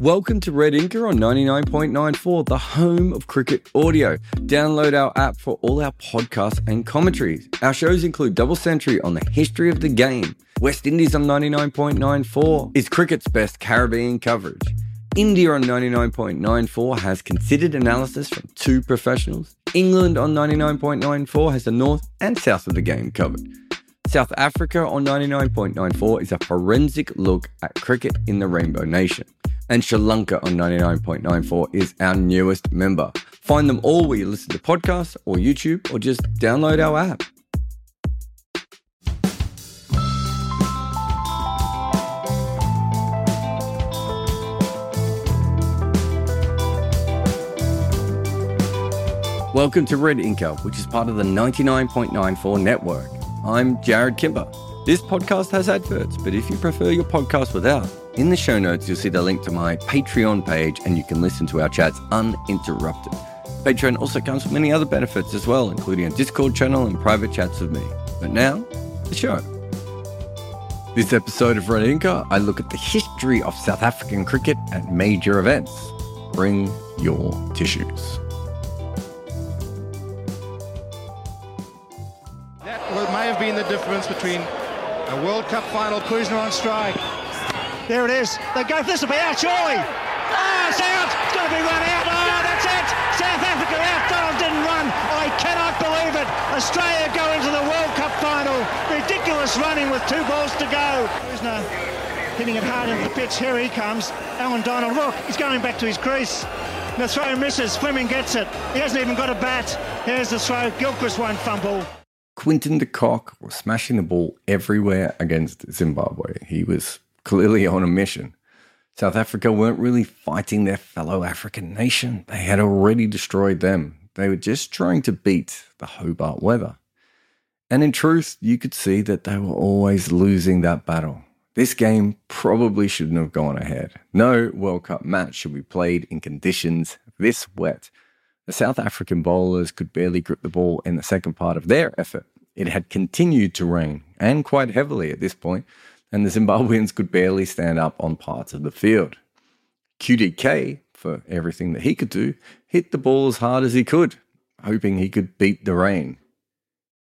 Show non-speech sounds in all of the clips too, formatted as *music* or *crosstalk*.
Welcome to Red Inker on 99.94, the home of cricket audio. Download our app for all our podcasts and commentaries. Our shows include Double Century on the history of the game, West Indies on 99.94 is cricket's best Caribbean coverage. India on 99.94 has considered analysis from two professionals. England on 99.94 has the north and south of the game covered. South Africa on 99.94 is a forensic look at cricket in the Rainbow Nation. And Sri Lanka on 99.94 is our newest member. Find them all where you listen to podcasts or YouTube or just download our app. Welcome to Red Inker, which is part of the 99.94 network. I'm Jarrod Kimber. This podcast has adverts, but if you prefer your podcast without, in the show notes you'll see the link to my Patreon page and you can listen to our chats uninterrupted. Patreon also comes with many other benefits as well, including a Discord channel and private chats with me. But now, the show. This episode of Red Inker, I look at the history of South African cricket at major events. Bring your tissues. May have been the difference between a World Cup final, Klusener on strike. There it is. They go. for This will be out surely. Ah, it's out. It's going to be run out. Oh, that's it. South Africa out. Donald didn't run. I cannot believe it. Australia go into the World Cup final. Ridiculous running with two balls to go. Klusener hitting it hard into the pitch. Here he comes. Allan Donald. Look, he's going back to his crease. The throw misses. Fleming gets it. He hasn't even got a bat. Here's the throw. Gilchrist won't fumble. Quinton de Kock was smashing the ball everywhere against Zimbabwe. He was clearly on a mission. South Africa weren't really fighting their fellow African nation. They had already destroyed them. They were just trying to beat the Hobart weather. And in truth, you could see that they were always losing that battle. This game probably shouldn't have gone ahead. No World Cup match should be played in conditions this wet. The South African bowlers could barely grip the ball in the second part of their effort. It had continued to rain, and quite heavily at this point, and the Zimbabweans could barely stand up on parts of the field. QDK, for everything that he could do, hit the ball as hard as he could, hoping he could beat the rain.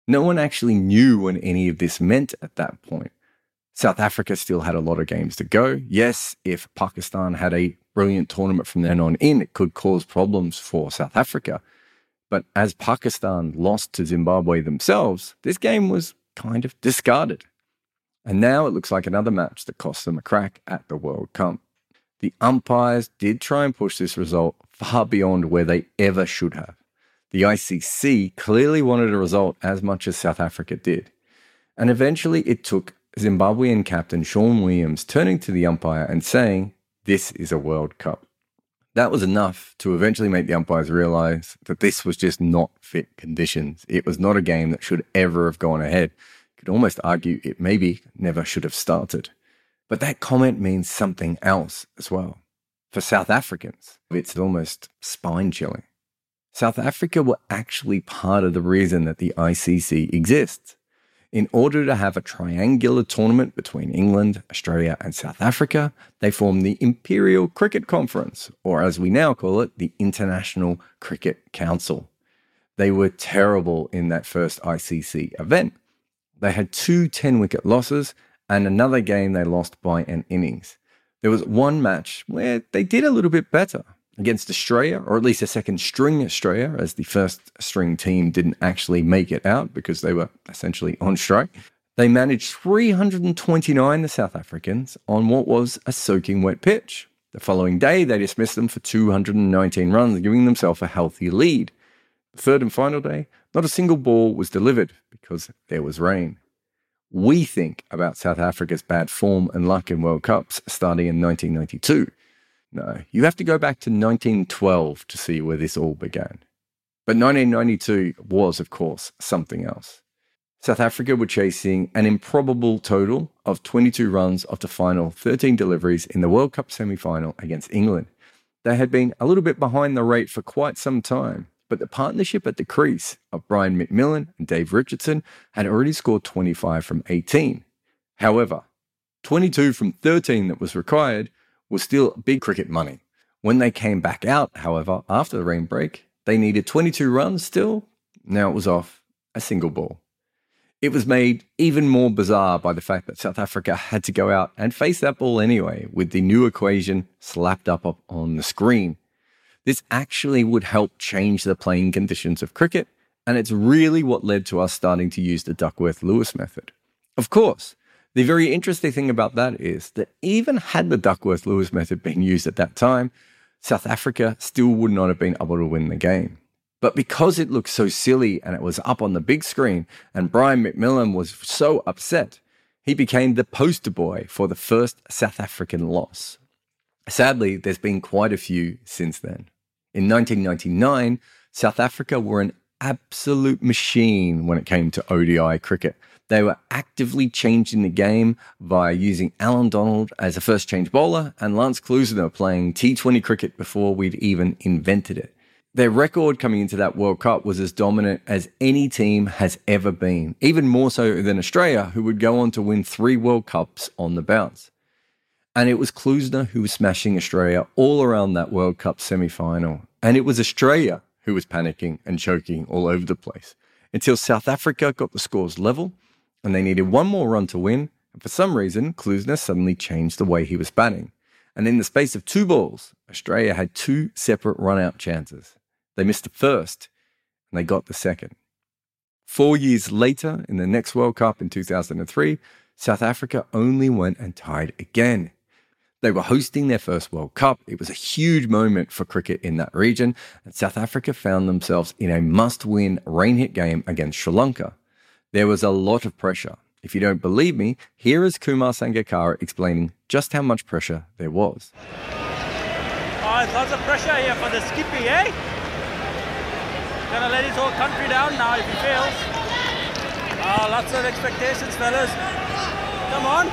No one actually knew what any of this meant at that point. South Africa still had a lot of games to go. Yes, if Pakistan had a brilliant tournament from then on in, it could cause problems for South Africa. But as Pakistan lost to Zimbabwe themselves, this game was kind of discarded. And now it looks like another match that cost them a crack at the World Cup. The umpires did try and push this result far beyond where they ever should have. The ICC clearly wanted a result as much as South Africa did. And eventually it took Zimbabwean captain Sean Williams turning to the umpire and saying, This is a World Cup. That was enough to eventually make the umpires realize that this was just not fit conditions. It was not a game that should ever have gone ahead. You could almost argue it maybe never should have started. But that comment means something else as well. For South Africans, it's almost spine chilling. South Africa were actually part of the reason that the ICC exists. In order to have a triangular tournament between England, Australia, and South Africa, they formed the Imperial Cricket Conference, or as we now call it, the International Cricket Council. They were terrible in that first ICC event. They had two 10 wicket losses and another game they lost by an innings. There was one match where they did a little bit better against Australia, or at least a second string Australia, as the first string team didn't actually make it out because they were essentially on strike. They managed 329 the South Africans on what was a soaking wet pitch. The following day, they dismissed them for 219 runs, giving themselves a healthy lead. The third and final day, not a single ball was delivered because there was rain. We think about South Africa's bad form and luck in World Cups starting in 1992. No, you have to go back to 1912 to see where this all began. But 1992 was, of course, something else. South Africa were chasing an improbable total of 22 runs after final 13 deliveries in the World Cup semi final against England. They had been a little bit behind the rate for quite some time, but the partnership at the crease of Brian McMillan and Dave Richardson had already scored 25 from 18. However, 22 from 13 that was required was still big cricket money. When they came back out, however, after the rain break, they needed 22 runs still. Now it was off a single ball. It was made even more bizarre by the fact that South Africa had to go out and face that ball anyway, with the new equation slapped up on the screen. This actually would help change the playing conditions of cricket, and it's really what led to us starting to use the Duckworth Lewis method. Of course, the very interesting thing about that is that even had the Duckworth Lewis method been used at that time, South Africa still would not have been able to win the game. But because it looked so silly and it was up on the big screen, and Brian McMillan was so upset, he became the poster boy for the first South African loss. Sadly, there's been quite a few since then. In 1999, South Africa were an absolute machine when it came to ODI cricket. They were actively changing the game by using Allan Donald as a first change bowler and Lance Klusener playing T20 cricket before we'd even invented it. Their record coming into that World Cup was as dominant as any team has ever been, even more so than Australia, who would go on to win three World Cups on the bounce. And it was Klusener who was smashing Australia all around that World Cup semi final. And it was Australia who was panicking and choking all over the place until South Africa got the scores level and they needed one more run to win. And for some reason, Klusener suddenly changed the way he was batting. And in the space of two balls, Australia had two separate run out chances. They missed the first, and they got the second. Four years later, in the next World Cup in 2003, South Africa only went and tied again. They were hosting their first World Cup. It was a huge moment for cricket in that region, and South Africa found themselves in a must win rain hit game against Sri Lanka. There was a lot of pressure. If you don't believe me, here is Kumar Sangakkara explaining just how much pressure there was. Oh, it's lots of pressure here for the skippy, eh? Gonna let his whole country down now if he fails. Oh, lots of expectations, fellas. Come on.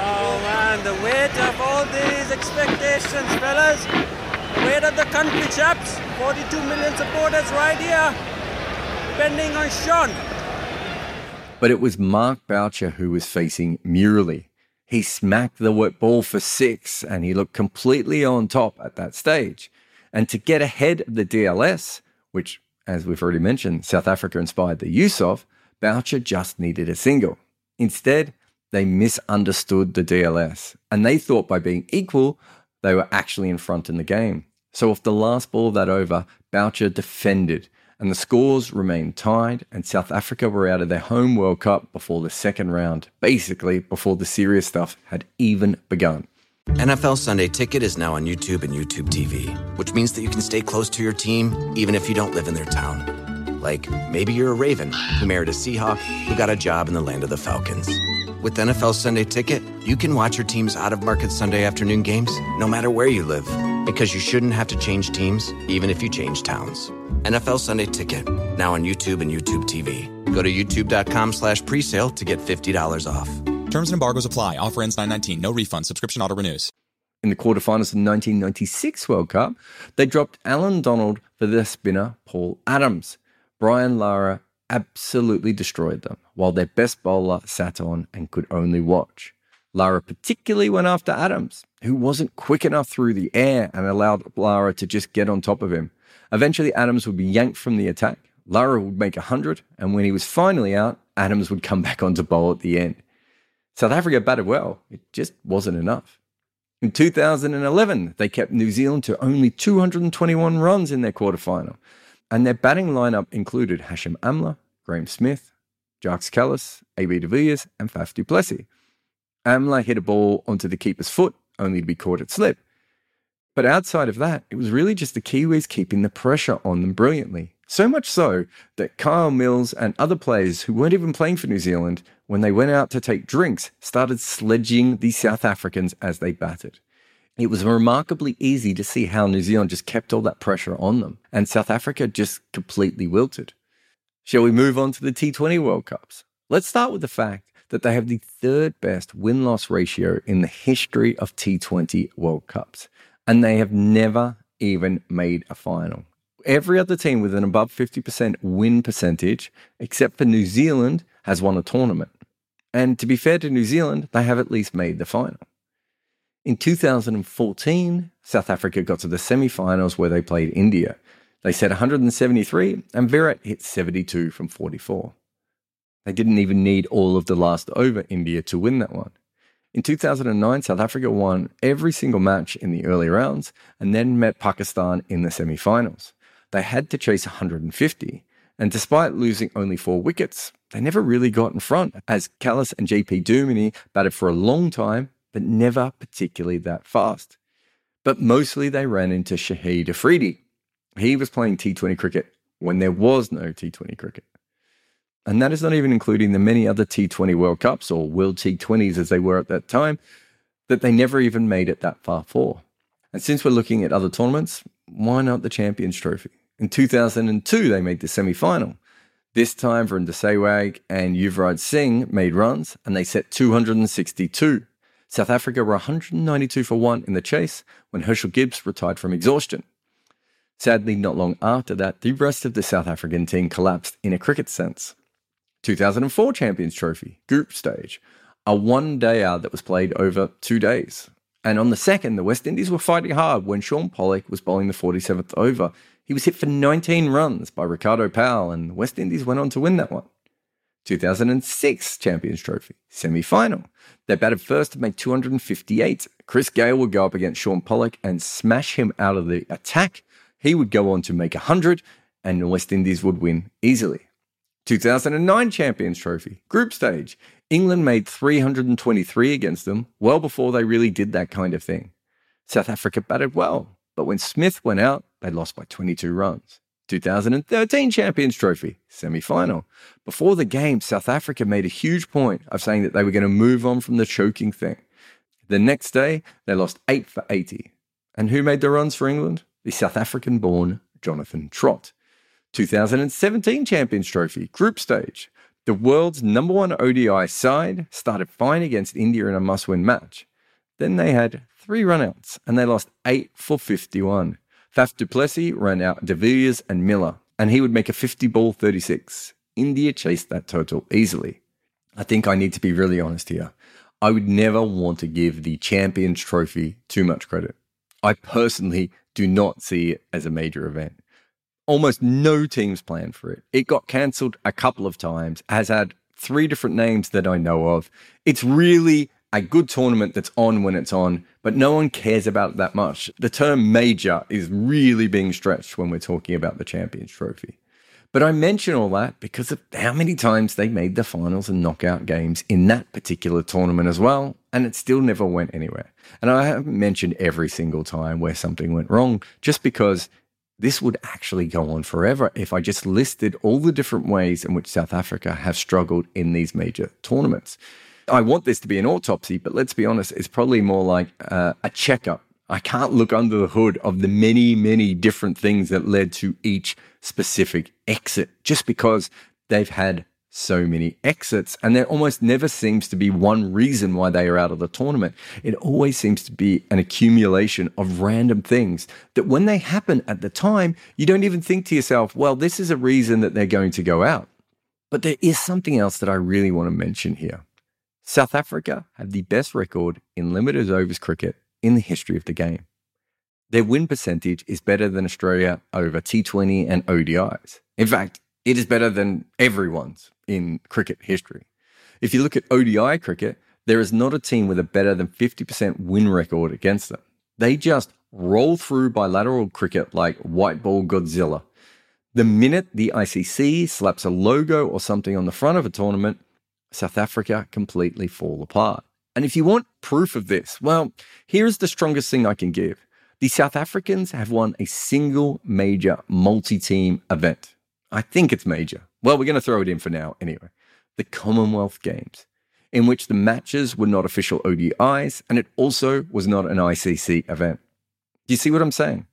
Oh man, the weight of all these expectations, fellas. The weight of the country, chaps. 42 million supporters right here. Depending on Sean. But it was Mark Boucher who was facing Murali. He smacked the wet ball for six and he looked completely on top at that stage. And to get ahead of the DLS, which, as we've already mentioned, South Africa inspired the use of, Boucher just needed a single. Instead, they misunderstood the DLS and they thought by being equal, they were actually in front in the game. So, off the last ball of that over, Boucher defended and the scores remained tied, and South Africa were out of their home World Cup before the second round, basically before the serious stuff had even begun. NFL Sunday Ticket is now on YouTube and YouTube TV, which means that you can stay close to your team even if you don't live in their town. Like maybe you're a Raven who married a Seahawk who got a job in the land of the Falcons. With NFL Sunday Ticket, you can watch your team's out of market Sunday afternoon games no matter where you live because you shouldn't have to change teams even if you change towns. NFL Sunday Ticket, now on YouTube and YouTube TV. Go to youtube.com slash presale to get $50 off. Terms and embargoes apply. Offer ends 919. No refund. Subscription auto renews. In the quarterfinals of the 1996 World Cup, they dropped Allan Donald for their spinner Paul Adams. Brian Lara absolutely destroyed them, while their best bowler sat on and could only watch. Lara particularly went after Adams, who wasn't quick enough through the air and allowed Lara to just get on top of him. Eventually, Adams would be yanked from the attack. Lara would make 100, and when he was finally out, Adams would come *laughs* back onto bowl at the end. South Africa batted well, it just wasn't enough. In 2011, they kept New Zealand to only 221 runs in their quarterfinal, and their batting lineup included Hashim Amla, Graeme Smith, Jacques Kallis, AB de Villiers, and Faf du Plessis. Amla hit a ball onto the keeper's foot, only to be caught at slip. But outside of that, it was really just the Kiwis keeping the pressure on them brilliantly. So much so that Kyle Mills and other players who weren't even playing for New Zealand, when they went out to take drinks, started sledging the South Africans as they batted. It was remarkably easy to see how New Zealand just kept all that pressure on them, and South Africa just completely wilted. Shall we move on to the T20 World Cups? Let's start with the fact that they have the third best win loss ratio in the history of T20 World Cups, and they have never even made a final every other team with an above 50% win percentage, except for New Zealand, has won a tournament. And to be fair to New Zealand, they have at least made the final. In 2014, South Africa got to the semi finals where they played India. They set 173, and Virat hit 72 from 44. They didn't even need all of the last over India to win that one. In 2009, South Africa won every single match in the early rounds and then met Pakistan in the semi finals they had to chase 150. And despite losing only four wickets, they never really got in front, as Kallis and JP Duminy batted for a long time, but never particularly that fast. But mostly they ran into Shahid Afridi. He was playing T20 cricket when there was no T20 cricket. And that is not even including the many other T20 World Cups or World T20s as they were at that time, that they never even made it that far for. And since we're looking at other tournaments, why not the Champions Trophy? In 2002, they made the semi final. This time, Virender Sehwag and Yuvraj Singh made runs and they set 262. South Africa were 192 for 1 in the chase when Herschelle Gibbs retired from exhaustion. Sadly, not long after that, the rest of the South African team collapsed in a cricket sense. 2004 Champions Trophy, group stage, a one day out that was played over two days. And on the second, the West Indies were fighting hard when Shaun Pollock was bowling the 47th over he was hit for 19 runs by Ricardo Powell, and the West Indies went on to win that one. 2006 Champions Trophy, semi final. They batted first to make 258. Chris Gayle would go up against Shaun Pollock and smash him out of the attack. He would go on to make 100, and the West Indies would win easily. 2009 Champions Trophy, group stage. England made 323 against them well before they really did that kind of thing. South Africa batted well, but when Smith went out, they lost by 22 runs. 2013 Champions Trophy, semi final. Before the game, South Africa made a huge point of saying that they were going to move on from the choking thing. The next day, they lost 8 for 80. And who made the runs for England? The South African born Jonathan Trott. 2017 Champions Trophy, group stage. The world's number one ODI side started fine against India in a must win match. Then they had three runouts and they lost 8 for 51. Faf du Plessis ran out De Villiers and Miller, and he would make a 50 ball 36. India chased that total easily. I think I need to be really honest here. I would never want to give the Champions Trophy too much credit. I personally do not see it as a major event. Almost no teams planned for it. It got cancelled a couple of times, has had three different names that I know of. It's really a good tournament that's on when it's on, but no one cares about that much. The term major is really being stretched when we're talking about the Champions Trophy. But I mention all that because of how many times they made the finals and knockout games in that particular tournament as well, and it still never went anywhere. And I haven't mentioned every single time where something went wrong, just because this would actually go on forever if I just listed all the different ways in which South Africa have struggled in these major tournaments. I want this to be an autopsy, but let's be honest, it's probably more like uh, a checkup. I can't look under the hood of the many, many different things that led to each specific exit just because they've had so many exits. And there almost never seems to be one reason why they are out of the tournament. It always seems to be an accumulation of random things that when they happen at the time, you don't even think to yourself, well, this is a reason that they're going to go out. But there is something else that I really want to mention here. South Africa have the best record in limited overs cricket in the history of the game. Their win percentage is better than Australia over T20 and ODIs. In fact, it is better than everyone's in cricket history. If you look at ODI cricket, there is not a team with a better than 50% win record against them. They just roll through bilateral cricket like white ball Godzilla. The minute the ICC slaps a logo or something on the front of a tournament, South Africa completely fall apart. And if you want proof of this, well, here's the strongest thing I can give. The South Africans have won a single major multi team event. I think it's major. Well, we're going to throw it in for now anyway. The Commonwealth Games, in which the matches were not official ODIs and it also was not an ICC event. Do you see what I'm saying?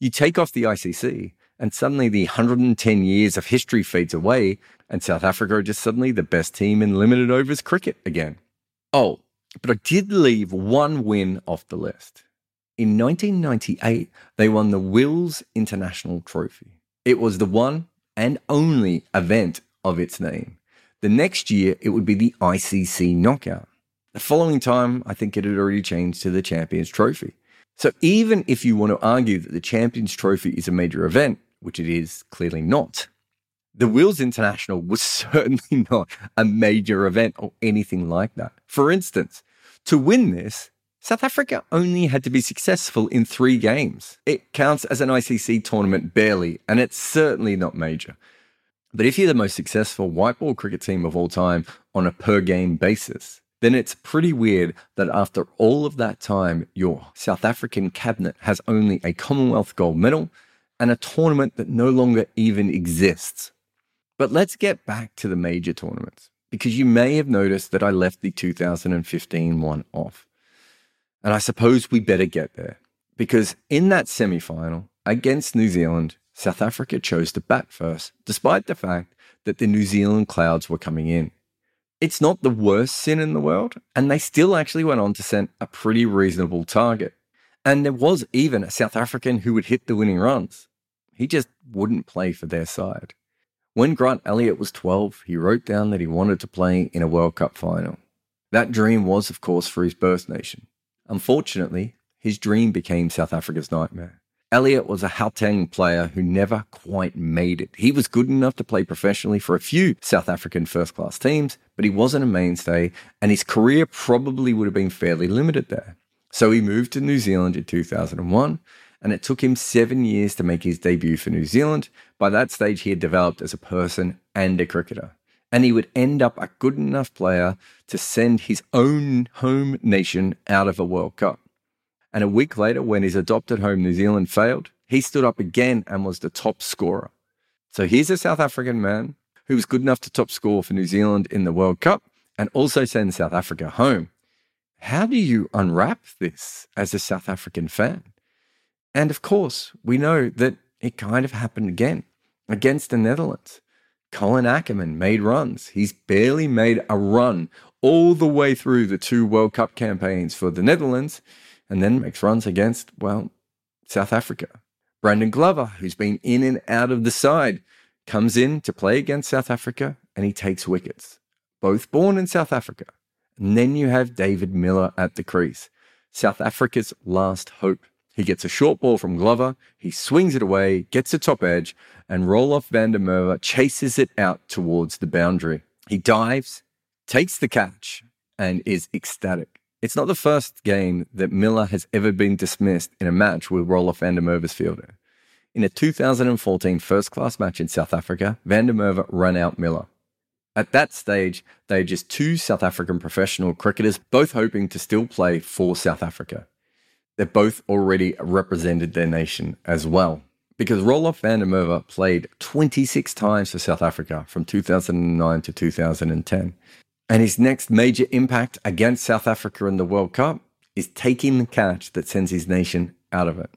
You take off the ICC, and suddenly the 110 years of history fades away, and South Africa are just suddenly the best team in limited overs cricket again. Oh, but I did leave one win off the list. In 1998, they won the Wills International Trophy. It was the one and only event of its name. The next year, it would be the ICC Knockout. The following time, I think it had already changed to the Champions Trophy. So even if you want to argue that the Champions Trophy is a major event, which it is clearly not, the Wills International was *laughs* certainly not a major event or anything like that. For instance, to win this, South Africa only had to be successful in three games. It counts as an ICC tournament barely, and it's certainly not major. But if you're the most successful white ball cricket team of all time on a per game basis, then it's pretty weird that after all of that time, your South African cabinet has only a Commonwealth gold medal and a tournament that no longer even exists. But let's get back to the major tournaments because you may have noticed that I left the 2015 one off. And I suppose we better get there because in that semi final against New Zealand, South Africa chose to bat first, despite the fact that the New Zealand clouds were coming in. It's not the worst sin in the world, and they still actually went on to send a pretty reasonable target. And there was even a South African who would hit the winning runs. He just wouldn't play for their side. When Grant Elliott was 12, he wrote down that he wanted to play in a World Cup final. That dream was, of course, for his birth nation. Unfortunately, his dream became South Africa's nightmare. Elliott was a Gauteng player who never quite made it. He was good enough to play professionally for a few South African first class teams, but he wasn't a mainstay, and his career probably would have been fairly limited there. So he moved to New Zealand in 2001, and it took him seven years to make his debut for New Zealand. By that stage, he had developed as a person and a cricketer. And he would end up a good enough player to send his own home nation out of a World Cup. And a week later, when his adopted home New Zealand failed, he stood up again and was the top scorer. So here's a South African man who was good enough to top score for New Zealand in the World Cup and also send South Africa home. How do you unwrap this as a South African fan? And of course, we know that it kind of happened again against the Netherlands. Colin Ackerman made runs. He's barely made a run all the way through the two World Cup campaigns for the Netherlands and then makes runs against, well, South Africa. Brandon Glover, who's been in and out of the side, comes in to play against South Africa and he takes wickets, both born in South Africa. And then you have David Miller at the crease, South Africa's last hope. He gets a short ball from Glover, he swings it away, gets the top edge, and Roelof van der Merwe chases it out towards the boundary. He dives, takes the catch, and is ecstatic. It's not the first game that Miller has ever been dismissed in a match with Roelof van der Merwe's fielder. In a 2014 first class match in South Africa, van der Merwe ran out Miller. At that stage, they are just two South African professional cricketers, both hoping to still play for South Africa. They both already represented their nation as well, because Roelof van der Merwe played 26 times for South Africa from 2009 to 2010. And his next major impact against South Africa in the World Cup is taking the catch that sends his nation out of it.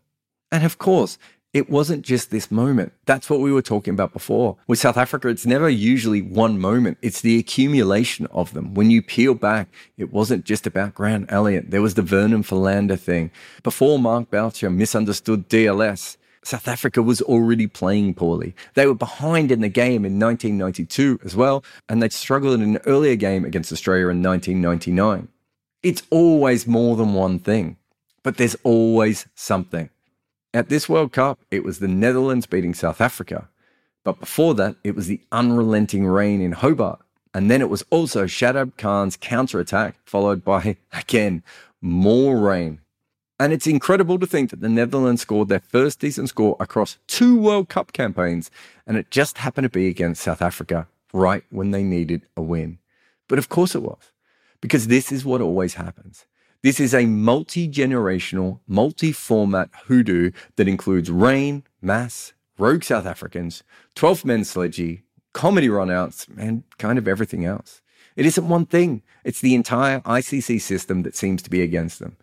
And of course, it wasn't just this moment. That's what we were talking about before. With South Africa, it's never usually one moment. It's the accumulation of them. When you peel back, it wasn't just about Grant Elliott. There was the Vernon Philander thing. Before Mark Boucher misunderstood DLS, South Africa was already playing poorly. They were behind in the game in 1992 as well, and they'd struggled in an earlier game against Australia in 1999. It's always more than one thing, but there's always something. At this World Cup, it was the Netherlands beating South Africa. But before that, it was the unrelenting rain in Hobart. And then it was also Shadab Khan's counterattack, followed by, *laughs* again, more rain. And it's incredible to think that the Netherlands scored their first decent score across two World Cup campaigns, and it just happened to be against South Africa right when they needed a win. But of course it was, because this is what always happens. This is a multi generational, multi format hoodoo that includes rain, mass, rogue South Africans, 12th men sledgy, comedy runouts, and kind of everything else. It isn't one thing, it's the entire ICC system that seems to be against them.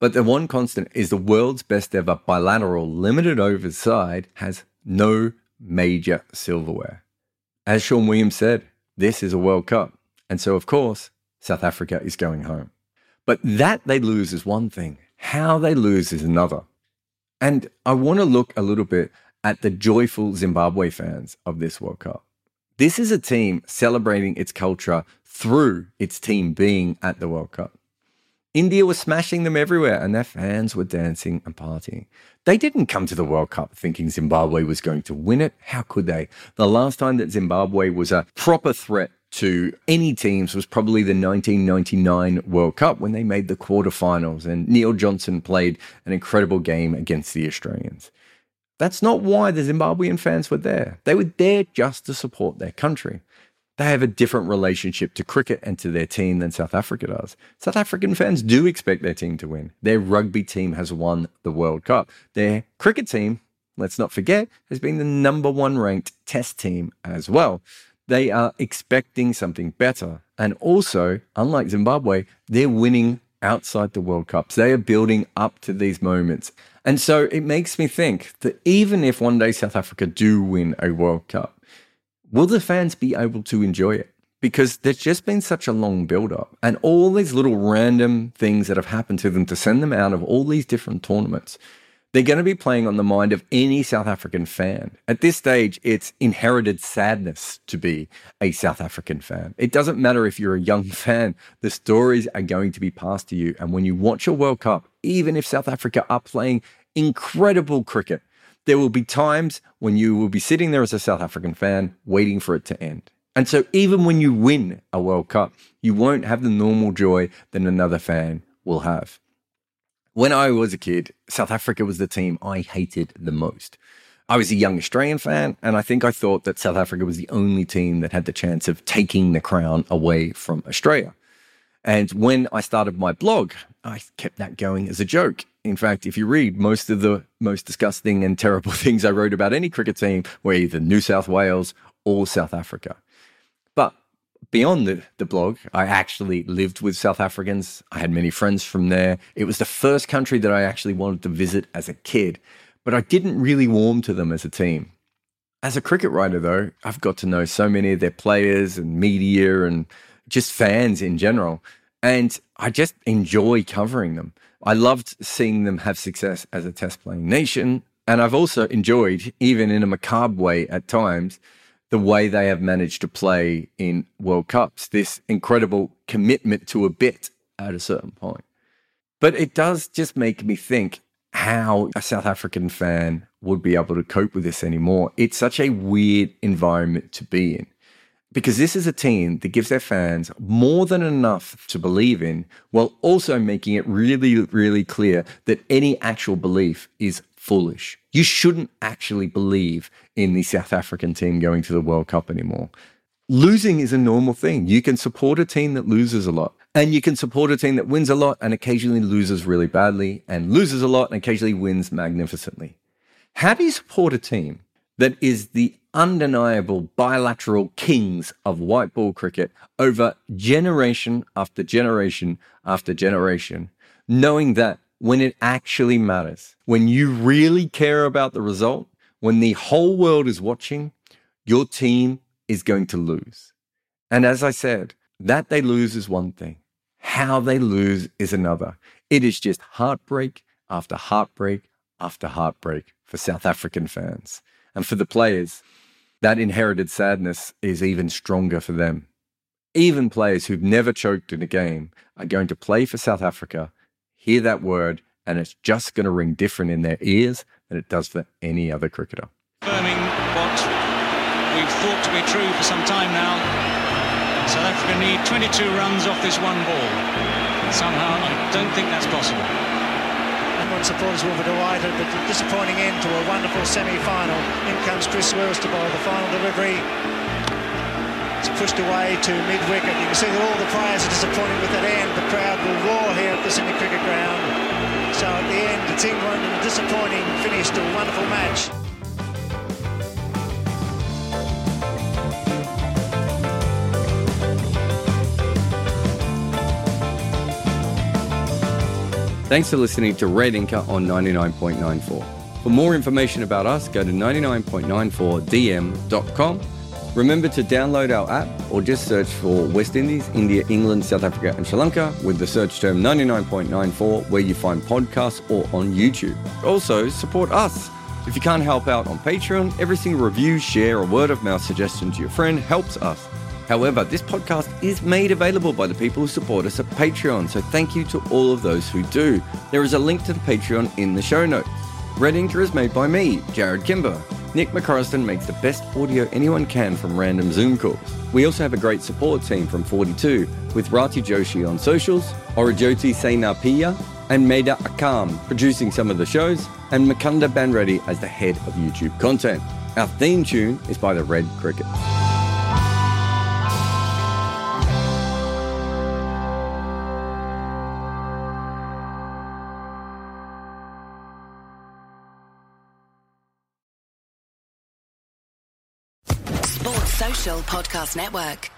But the one constant is the world's best ever bilateral limited overs side has no major silverware. As Sean Williams said, this is a World Cup. And so, of course, South Africa is going home. But that they lose is one thing, how they lose is another. And I want to look a little bit at the joyful Zimbabwe fans of this World Cup. This is a team celebrating its culture through its team being at the World Cup. India was smashing them everywhere and their fans were dancing and partying. They didn't come to the World Cup thinking Zimbabwe was going to win it. How could they? The last time that Zimbabwe was a proper threat to any teams was probably the 1999 World Cup when they made the quarterfinals and Neil Johnson played an incredible game against the Australians. That's not why the Zimbabwean fans were there. They were there just to support their country. They have a different relationship to cricket and to their team than South Africa does. South African fans do expect their team to win. Their rugby team has won the World Cup. Their cricket team, let's not forget, has been the number one ranked test team as well. They are expecting something better. And also, unlike Zimbabwe, they're winning outside the World Cups. They are building up to these moments. And so it makes me think that even if one day South Africa do win a World Cup, will the fans be able to enjoy it? Because there's just been such a long build up and all these little random things that have happened to them to send them out of all these different tournaments. They're going to be playing on the mind of any South African fan. At this stage, it's inherited sadness to be a South African fan. It doesn't matter if you're a young *laughs* fan, the stories are going to be passed to you. And when you watch a World Cup, even if South Africa are playing incredible cricket, there will be times when you will be sitting there as a South African fan waiting for it to end. And so, even when you win a World Cup, you won't have the normal joy that another fan will have. When I was a kid, South Africa was the team I hated the most. I was a young Australian fan, and I think I thought that South Africa was the only team that had the chance of taking the crown away from Australia. And when I started my blog, I kept that going as a joke. In fact, if you read most of the most disgusting and terrible *laughs* things I wrote about any cricket team were either New South Wales or South Africa beyond the, the blog, I actually lived with South Africans. I had many friends from there. It was the first country that I actually wanted to visit as a kid, but I didn't really warm to them as a team. As a cricket writer, though, I've got to know so many of their players and media and just fans in general. And I just enjoy covering them. I loved seeing them have success as a test playing nation. And I've also enjoyed, even in a macabre way at times, the way they have managed to play in World Cups, this incredible commitment to a bit at a certain point. But it does just make me think how a South African fan would be able to cope with this anymore. It's such a weird environment to be in because this is a team that gives their fans more than enough to believe in while also making it really, really clear that any actual belief is foolish. You shouldn't actually believe in the South African team going to the World Cup anymore. Losing is a normal thing. You can support a team that loses a lot, and you can support a team that wins a lot and occasionally loses really badly, and loses a lot and occasionally wins magnificently. How do you support a team that is the undeniable bilateral kings of white ball cricket over generation after generation after generation, knowing that when it actually matters, when you really care about the result, when the whole world is watching, your team is going to lose. And as I said, that they lose is one thing. How they lose is another. It is just heartbreak after heartbreak after heartbreak for South African fans. And for the players, that inherited sadness is even stronger for them. Even players who've never choked in a game are going to play for South Africa hear that word, and it's just going to ring different in their ears than it does for any other cricketer. Confirming what we've thought to be true for some time now. South Africa need 22 runs off this one ball. Somehow, I don't think that's possible. England supporters will be delighted, but the disappointing end to a wonderful semi-final. In comes Chris Lewis to bowl the final delivery. Pushed away to mid-wicket. You can see that all the players are disappointed with that end. The crowd will roar here at the Sydney Cricket Ground. So at the end, it's England and a disappointing finish to a wonderful match. Thanks for listening to Red Inker on 99.94. For more information about us, go to 99.94dm.com. Remember to download our app or just search for West Indies, India, England, South Africa, and Sri Lanka with the search term 99.94 where you find podcasts or on YouTube. Also, support us. If you can't help out on Patreon, every single review, share, or word of mouth suggestion to your friend helps us. However, this podcast is made available by the people who support us at Patreon, so thank you to all of those who do. There is a link to the Patreon in the show notes. Red Inker is made by me, Jarrod Kimber. Nick McCorriston makes the best audio anyone can from random Zoom calls. We also have a great support team from 42 with Rati Joshi on socials, Aurojyoti Senapati, and Maida Akam producing some of the shows, and Mukunda Bandreddi as the head of YouTube content. Our theme tune is by the Red Cricket. Podcast Network.